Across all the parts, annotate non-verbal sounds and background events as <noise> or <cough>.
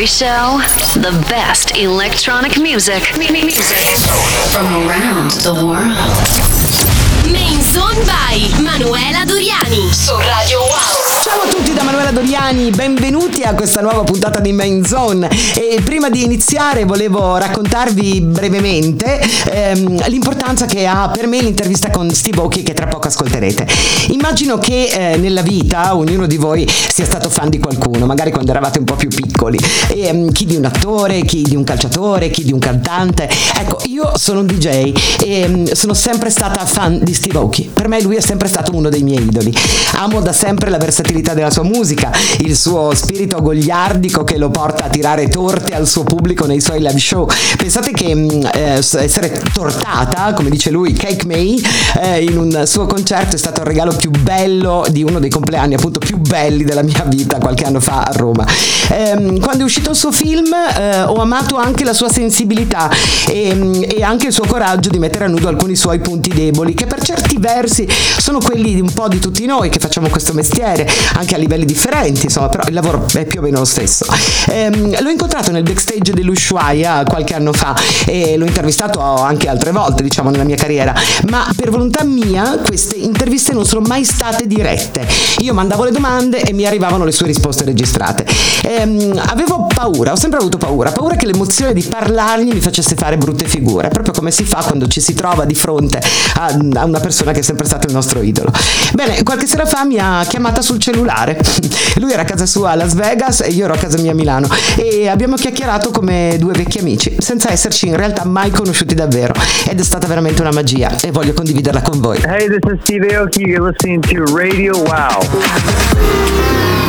every show, the best electronic music. Music from around the world. Main Zone by Manuela Doriani su Radio Wow. Ciao a tutti da Manuela Doriani, benvenuti a questa nuova puntata di Main Zone. E prima di iniziare volevo raccontarvi brevemente ehm, l'importanza che ha per me l'intervista con Steve Aoki che tra poco ascolterete. Immagino che eh, nella vita ognuno di voi sia stato fan di qualcuno, magari quando eravate un po' più piccoli. E, ehm, chi di un attore, chi di un calciatore, chi di un cantante. Ecco, io sono un DJ e ehm, sono sempre stata fan di Steve Aoki. Per me lui è sempre stato uno dei miei idoli. Amo da sempre la versatilità versatilità della sua musica, il suo spirito gogliardico che lo porta a tirare torte al suo pubblico nei suoi live show. Pensate che mm, eh, essere tortata, come dice lui, Cake May, eh, in un suo concerto è stato il regalo più bello di uno dei compleanni appunto più belli della mia vita qualche anno fa a Roma. Eh, quando è uscito il suo film eh, ho amato anche la sua sensibilità e, mm, e anche il suo coraggio di mettere a nudo alcuni suoi punti deboli che per certi versi sono quelli un po' di tutti noi che facciamo questo mestiere, anche a livelli differenti, insomma, però il lavoro è più o meno lo stesso. Ehm, l'ho incontrato nel backstage dell'Ushuaia qualche anno fa e l'ho intervistato anche altre volte, diciamo, nella mia carriera, ma per volontà mia queste interviste non sono mai state dirette. Io mandavo le domande e mi arrivavano le sue risposte registrate. Ehm, avevo paura, ho sempre avuto paura, paura che l'emozione di parlargli mi facesse fare brutte figure, proprio come si fa quando ci si trova di fronte a, a una persona che è sempre stato il nostro idolo. Bene, qualche sera fa mi ha chiamata sul cellulare. <laughs> Lui era a casa sua a Las Vegas e io ero a casa mia a Milano e abbiamo chiacchierato come due vecchi amici, senza esserci in realtà mai conosciuti davvero ed è stata veramente una magia e voglio condividerla con voi. Hey, this is Steve Aoki. You're listening to Radio Wow.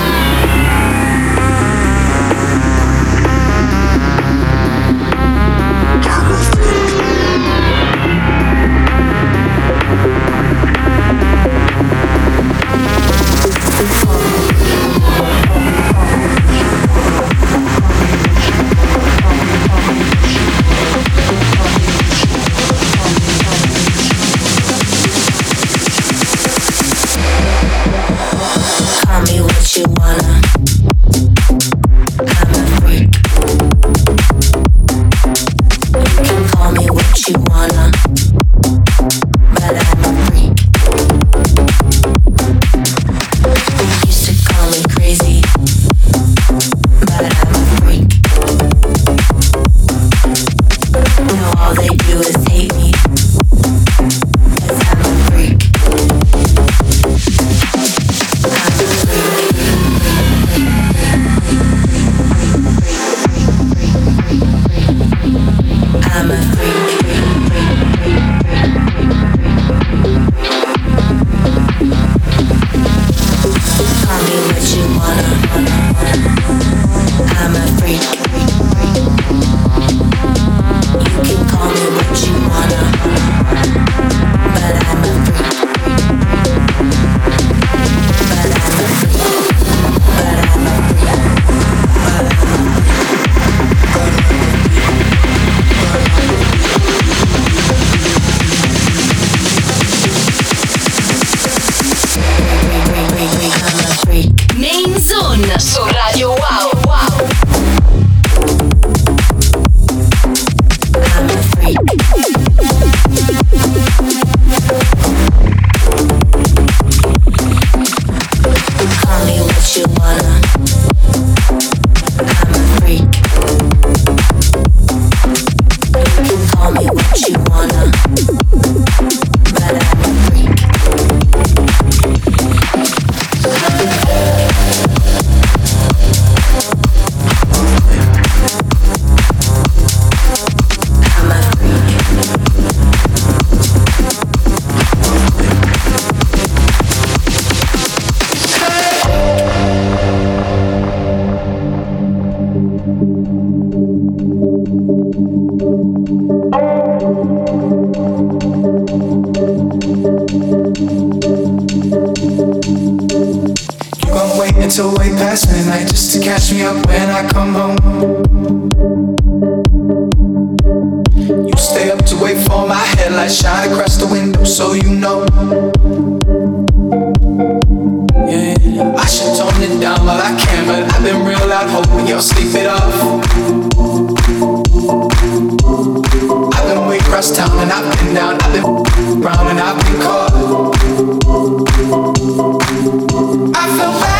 way past midnight just to catch me up when I come home. You stay up to wait for my headlights shine across the window, so you know. Yeah, I should tone it down while I can, but I've been real loud, hoping you'll sleep it off. I've been way across town and I've been down, I've been round and I've been caught. I feel bad.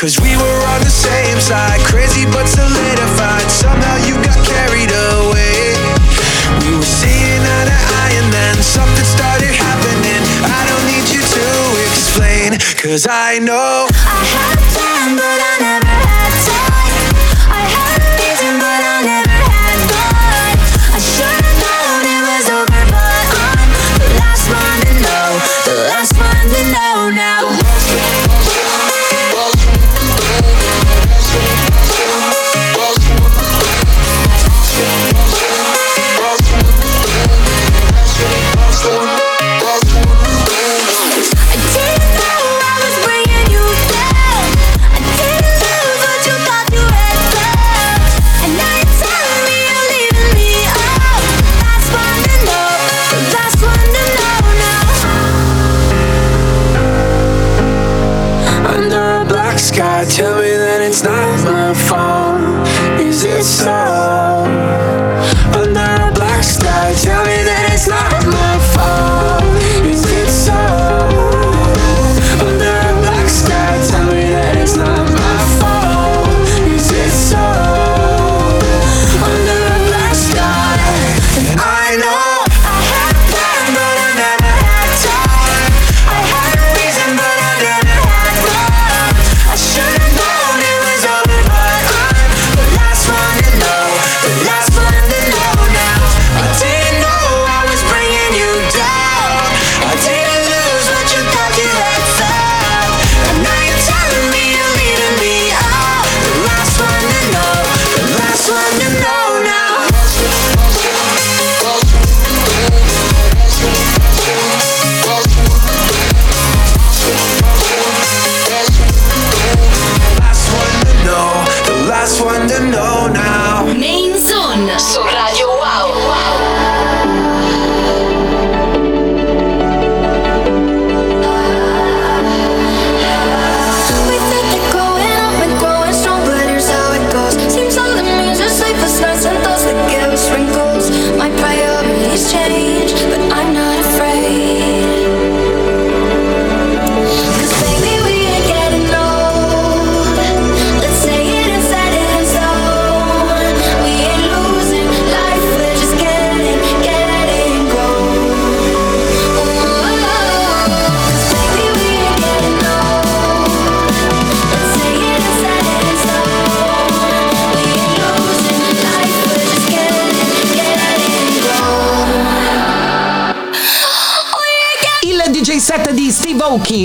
Cause we were on the same side, crazy but solidified. Somehow you got carried away. We were seeing eye to eye, and then something started happening. I don't need you to explain, cause I know.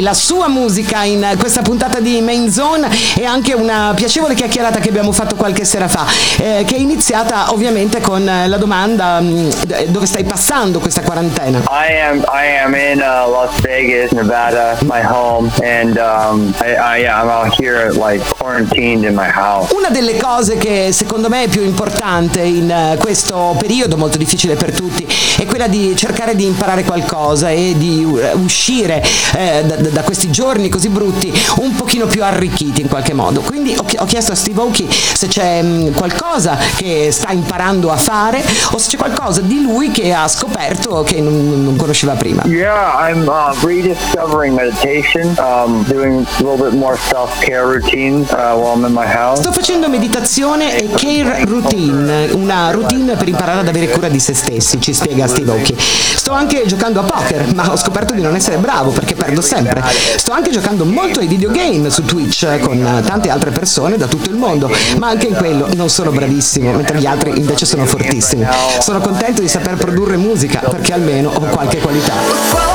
la sua musica in questa puntata di Main Zone e anche una piacevole chiacchierata che abbiamo fatto qualche sera fa, eh, che è iniziata ovviamente con la domanda mm, dove stai passando questa quarantena. I am, I am in uh, Las Vegas, Nevada, my home, and um, I, I, yeah, I'm out here like una delle cose che secondo me è più importante in eh, questo periodo molto difficile per tutti è quella di cercare di imparare qualcosa e di eh, uscire eh, da, da, questi giorni così brutti un pochino più arricchiti in qualche modo. Quindi ho, chiesto a Steve Oki se c'è mm, qualcosa che sta imparando a fare o se c'è qualcosa di lui che ha scoperto che non, non conosceva prima. Yeah, I'm uh, rediscovering meditation, um, doing a little bit more self-care routines. Sto facendo meditazione e care routine, una routine per imparare ad avere cura di se stessi, ci spiega Steve Aoki. Sto anche giocando a poker, ma ho scoperto di non essere bravo perché perdo sempre. Sto anche giocando molto ai videogame su Twitch con tante altre persone da tutto il mondo, ma anche in quello non sono bravissimo, mentre gli altri invece sono fortissimi. Sono contento di saper produrre musica perché almeno ho qualche qualità.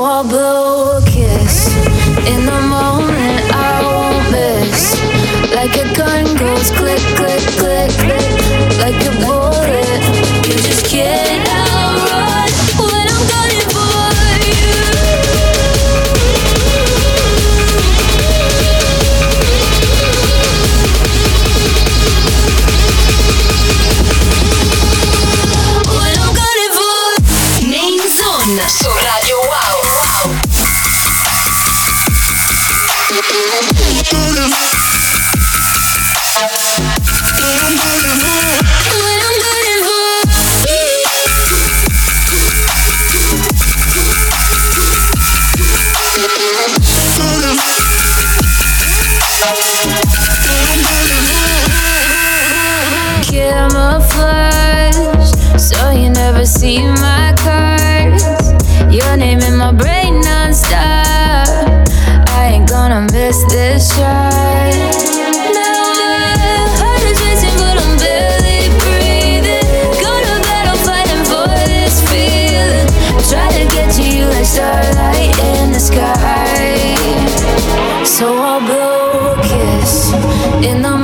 blow a kiss in the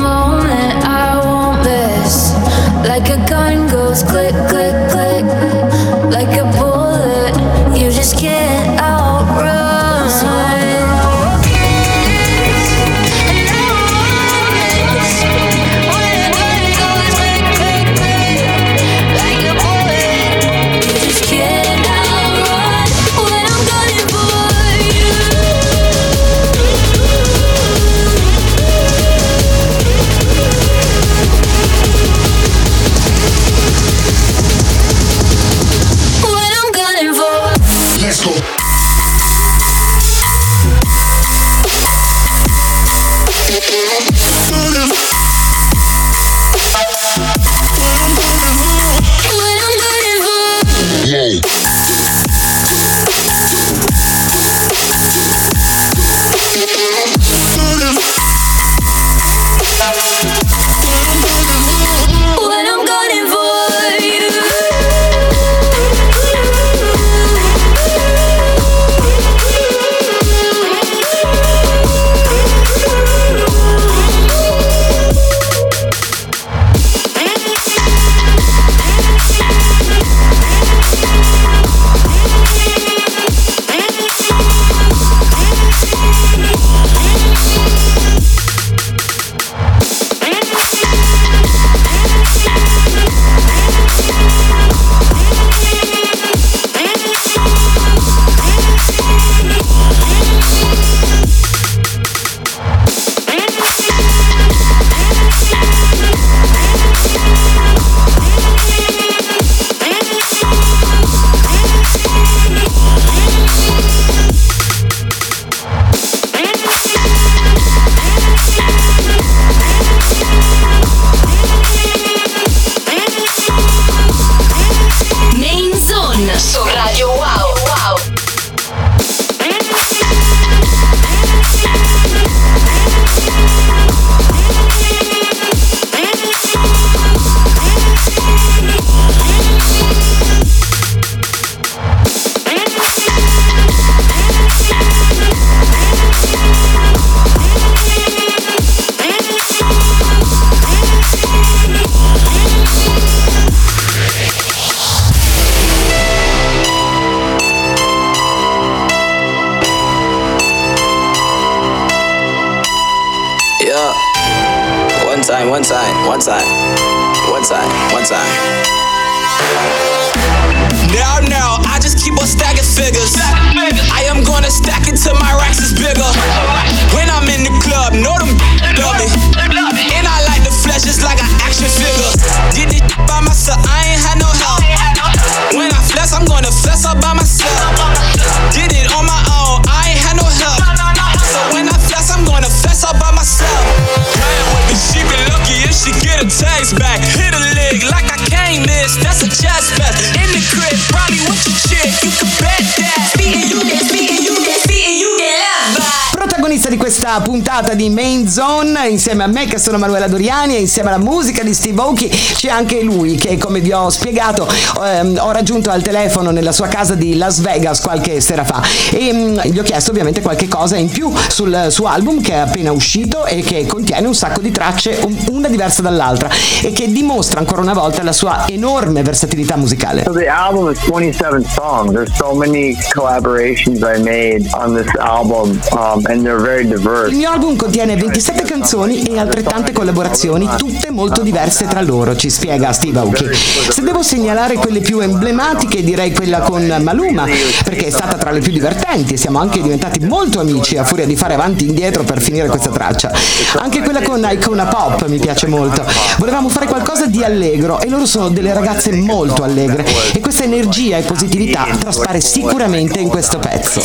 questa puntata di Main Zone, insieme a me che sono Manuela Doriani e insieme alla musica di Steve Aoki c'è anche lui che come vi ho spiegato ehm, ho raggiunto al telefono nella sua casa di Las Vegas qualche sera fa e mm, gli ho chiesto ovviamente qualche cosa in più sul suo album che è appena uscito e che contiene un sacco di tracce un- una diversa dall'altra e che dimostra ancora una volta la sua enorme versatilità musicale. So the album is 27 songs. There's so many collaborations I made on this album, um, and they're very diverse. Il mio album contiene 27 canzoni e altrettante collaborazioni, tutte molto diverse tra loro, ci spiega Steve Aoki. Se devo segnalare quelle più emblematiche, direi quella con Maluma, perché è stata tra le più divertenti e siamo anche diventati molto amici a furia di fare avanti e indietro per finire questa traccia. Anche quella con Icona Pop mi piace molto. Volevamo fare qualcosa di allegro e loro sono delle ragazze molto allegre e questa energia e positività traspare sicuramente in questo pezzo.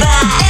back.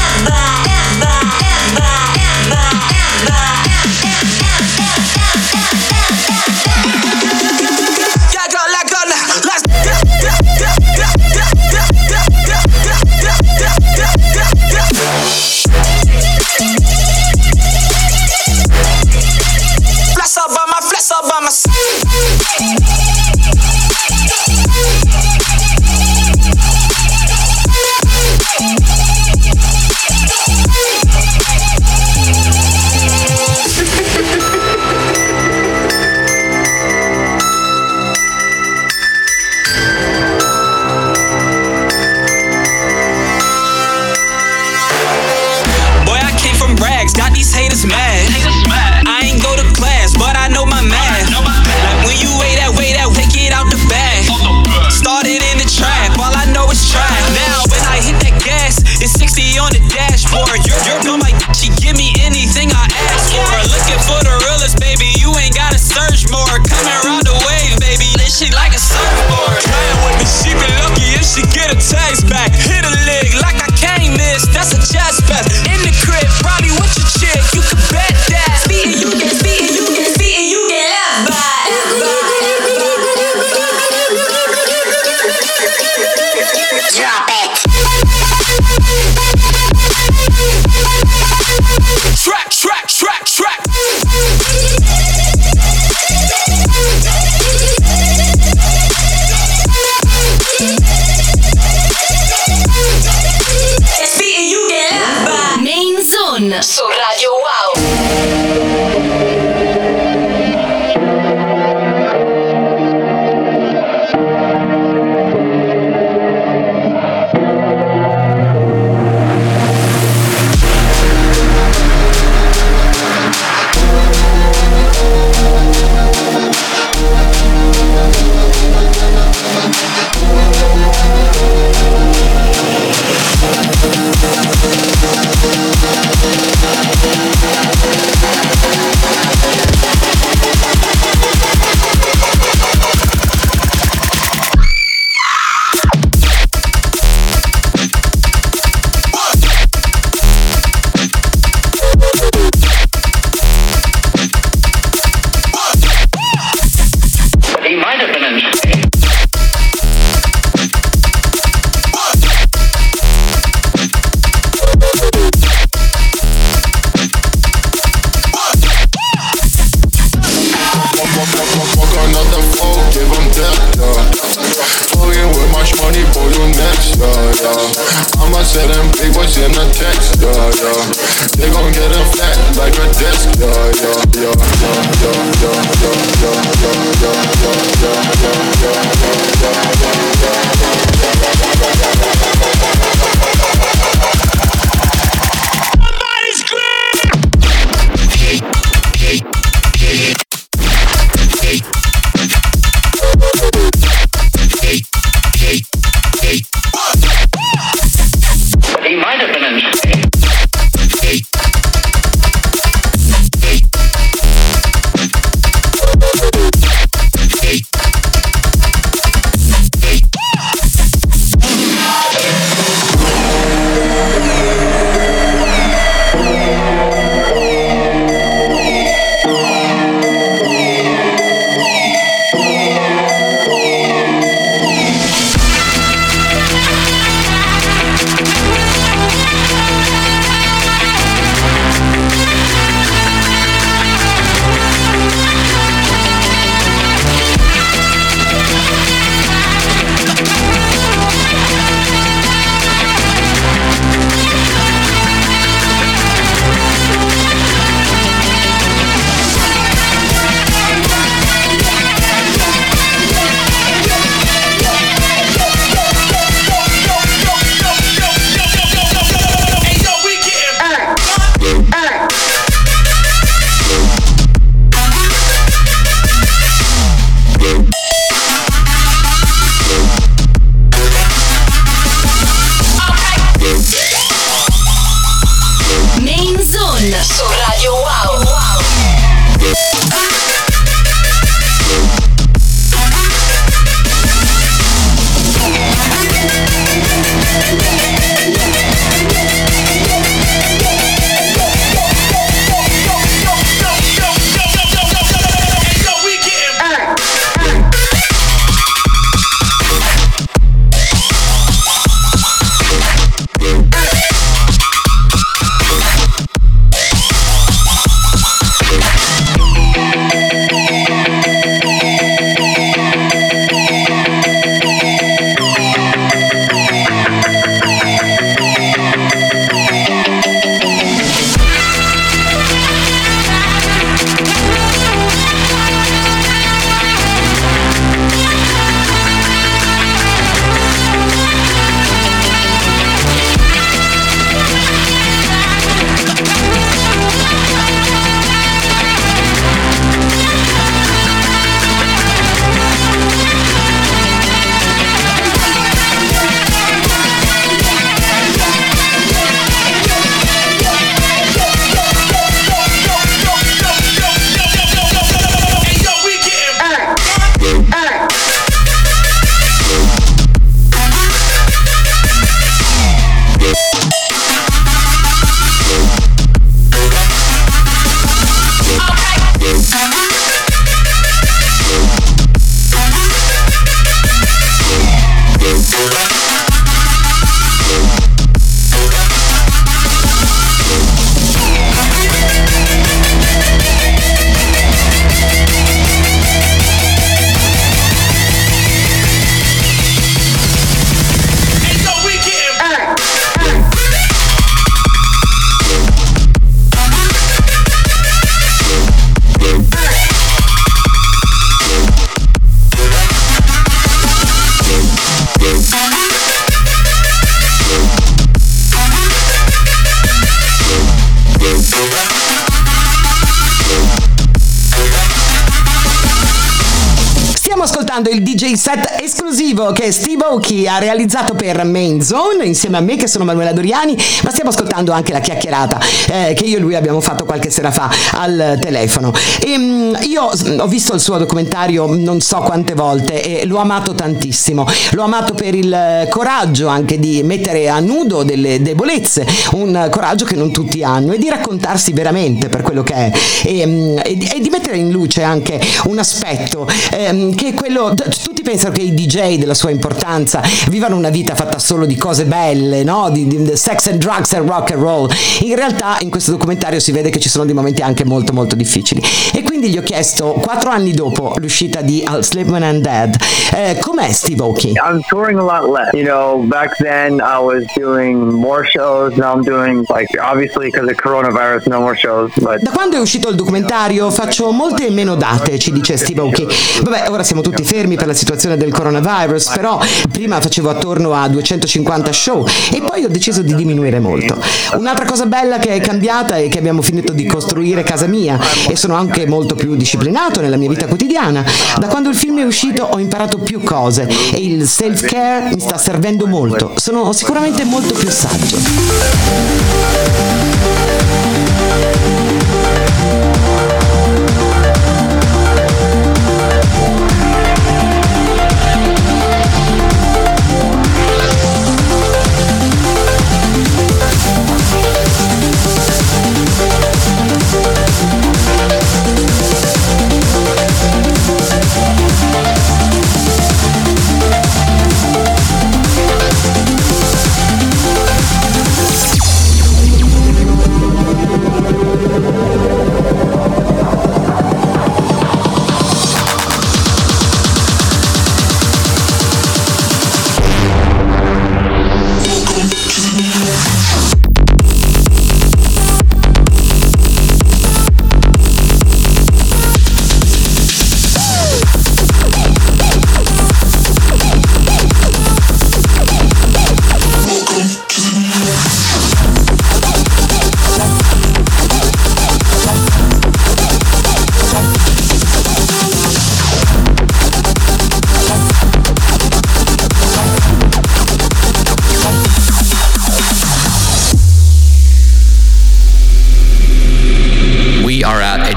Ascoltando il DJ set esclusivo che Steve Aoki ha realizzato per Main Zone insieme a me che sono Manuela Doriani, ma stiamo ascoltando anche la chiacchierata eh, che io e lui abbiamo fatto qualche sera fa al telefono. E, mm, io mm, ho visto il suo documentario non so quante volte e l'ho amato tantissimo. L'ho amato per il coraggio anche di mettere a nudo delle debolezze, un coraggio che non tutti hanno e di raccontarsi veramente per quello che è e, mm, e di- e di mettere in luce anche un aspetto ehm, che è quello tutti pensano che i DJ della sua importanza vivano una vita fatta solo di cose belle, no? Di, di sex and drugs and rock and roll. In realtà in questo documentario si vede che ci sono dei momenti anche molto molto difficili. E quindi gli ho chiesto, quattro anni dopo l'uscita di I'll Sleep When I'm Dead, eh, com'è Steve Aoki? I'm touring a lot less. You know, back then I was doing more shows. Now I'm doing like obviously because of coronavirus, no more shows. But Da quando è uscito il documentario faccio molte meno date, ci dice Steve Aoki. Vabbè, ora siamo tutti fermi per la situazione del coronavirus, però prima facevo attorno a 250 show e poi ho deciso di diminuire molto. Un'altra cosa bella che è cambiata è che abbiamo finito di costruire casa mia e sono anche molto più disciplinato nella mia vita quotidiana. Da quando il film è uscito ho imparato più cose e il self-care mi sta servendo molto. Sono sicuramente molto più saggio.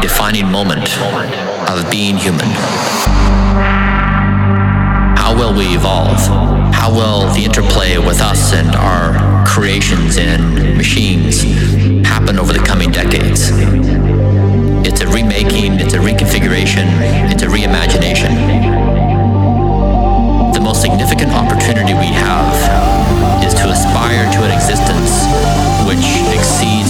Defining moment of being human. How will we evolve? How will the interplay with us and our creations and machines happen over the coming decades? It's a remaking, it's a reconfiguration, it's a reimagination. The most significant opportunity we have is to aspire to an existence which exceeds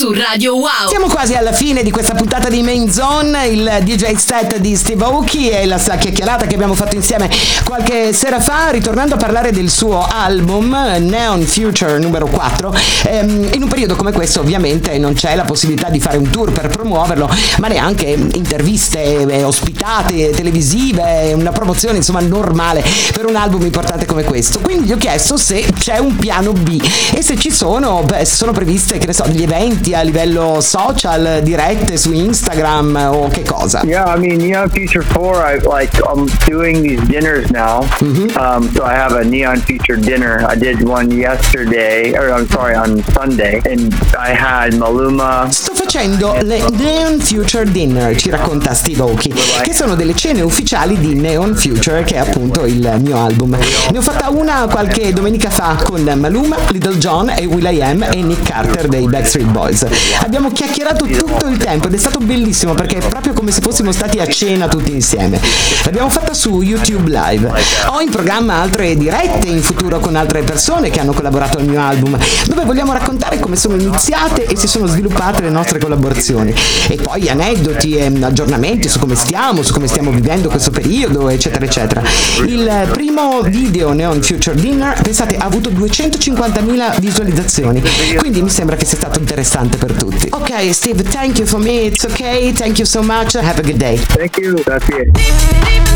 su Radio Wow. Siamo quasi alla fine di questa puntata di Main Zone, il DJ set di Steve Aoki e la chiacchierata che abbiamo fatto insieme qualche sera fa, ritornando a parlare del suo album Neon Future numero 4. Ehm, in un periodo come questo ovviamente non c'è la possibilità di fare un tour per promuoverlo, ma neanche interviste eh, ospitate, televisive, una promozione insomma normale per un album importante come questo. Quindi gli ho chiesto se c'è un piano B e se ci sono, beh, sono previste, che ne so, degli eventi a livello social, dirette su Instagram o che cosa? Yeah, I mean, Neon Future 4, I like, I'm doing these dinners now. Um, so I have a Neon Future dinner. I did one yesterday, or I'm sorry, on Sunday. And I had Maluma. Sto facendo le Neon Future Dinner, ci racconta Steve Aoki, che sono delle cene ufficiali di Neon Future, che è appunto il mio album. Ne ho fatta una qualche domenica fa con Maluma, Little John e Will.i.am e Nick Carter dei Backstreet Boys. Abbiamo chiacchierato tutto il tempo ed è stato bellissimo perché è proprio come se fossimo stati a cena tutti insieme. L'abbiamo fatta su YouTube Live. Ho in programma altre dirette in futuro con altre persone che hanno collaborato al mio album, dove vogliamo raccontare come sono iniziate e si sono sviluppate le nostre collaborazioni. E poi aneddoti e aggiornamenti su come stiamo, su come stiamo vivendo questo periodo, eccetera, eccetera. Il primo video Neon Future Dinner, pensate, ha avuto 250.000 visualizzazioni, quindi mi sembra che sia stato interessante per tutti. Ok, Steve, thank you for me, it's okay, thank you so much, have a good day. Thank you. That's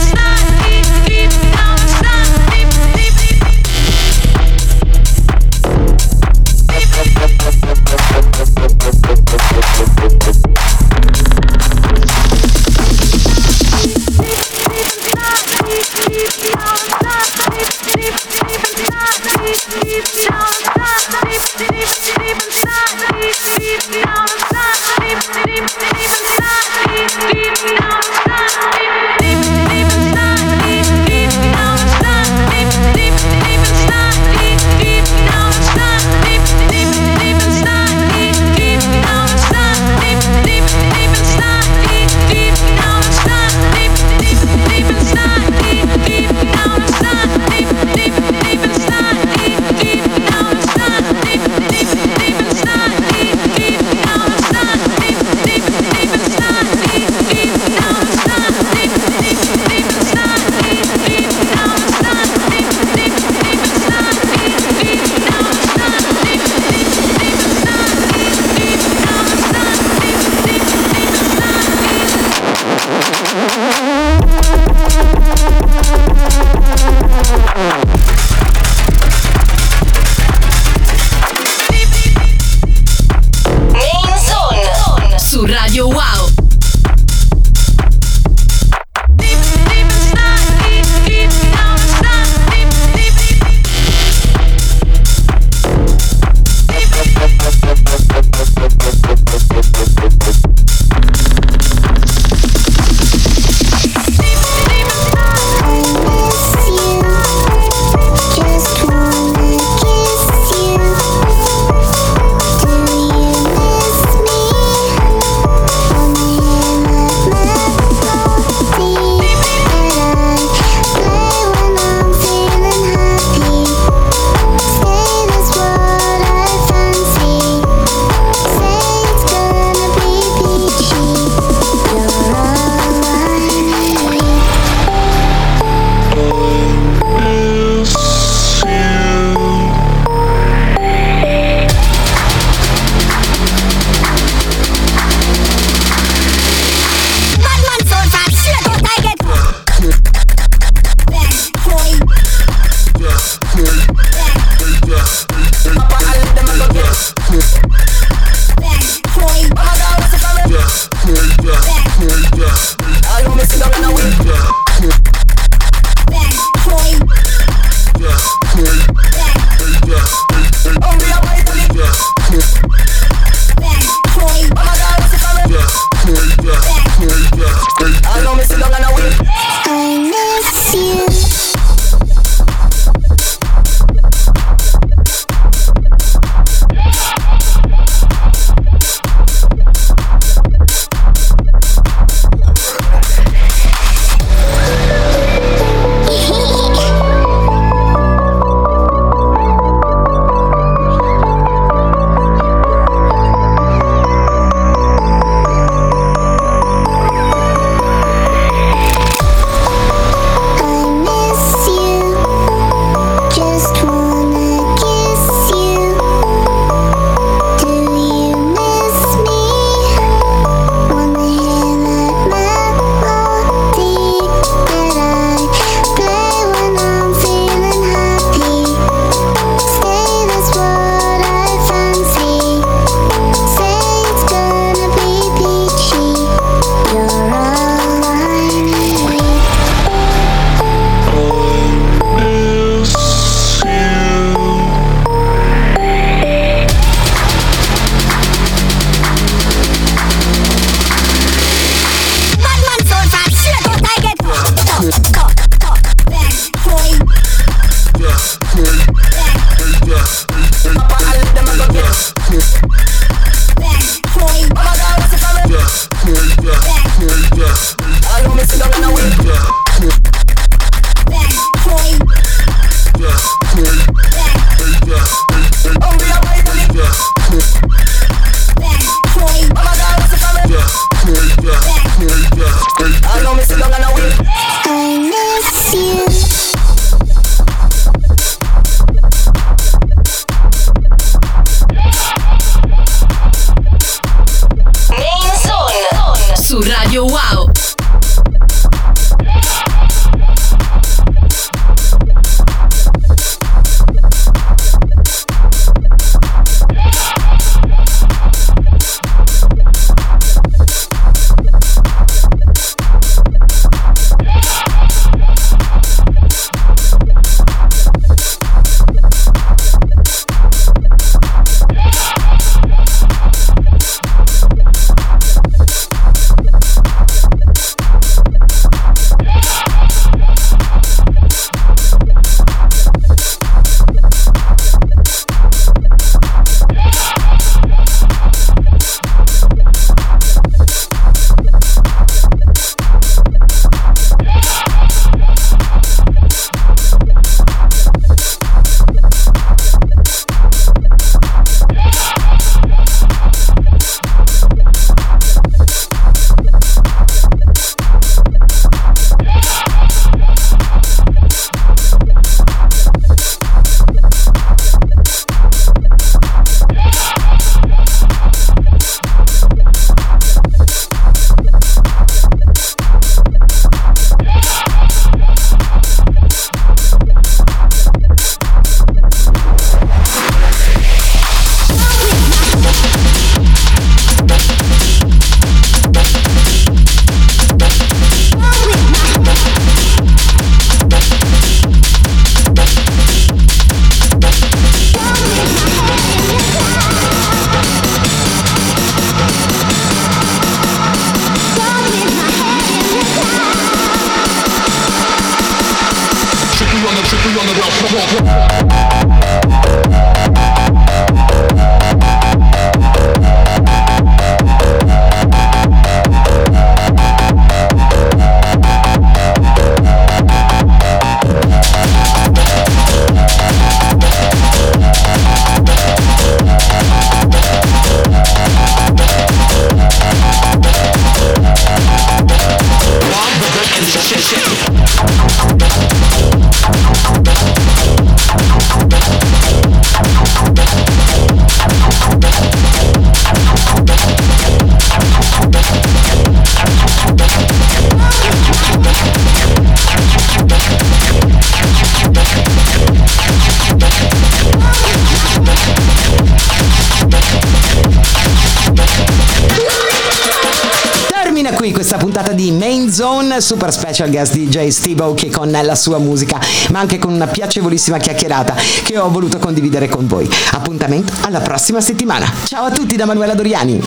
Super special guest DJ Steve Aoki con la sua musica, ma anche con una piacevolissima chiacchierata che ho voluto condividere con voi. Appuntamento alla prossima settimana. Ciao a tutti da Manuela Doriani.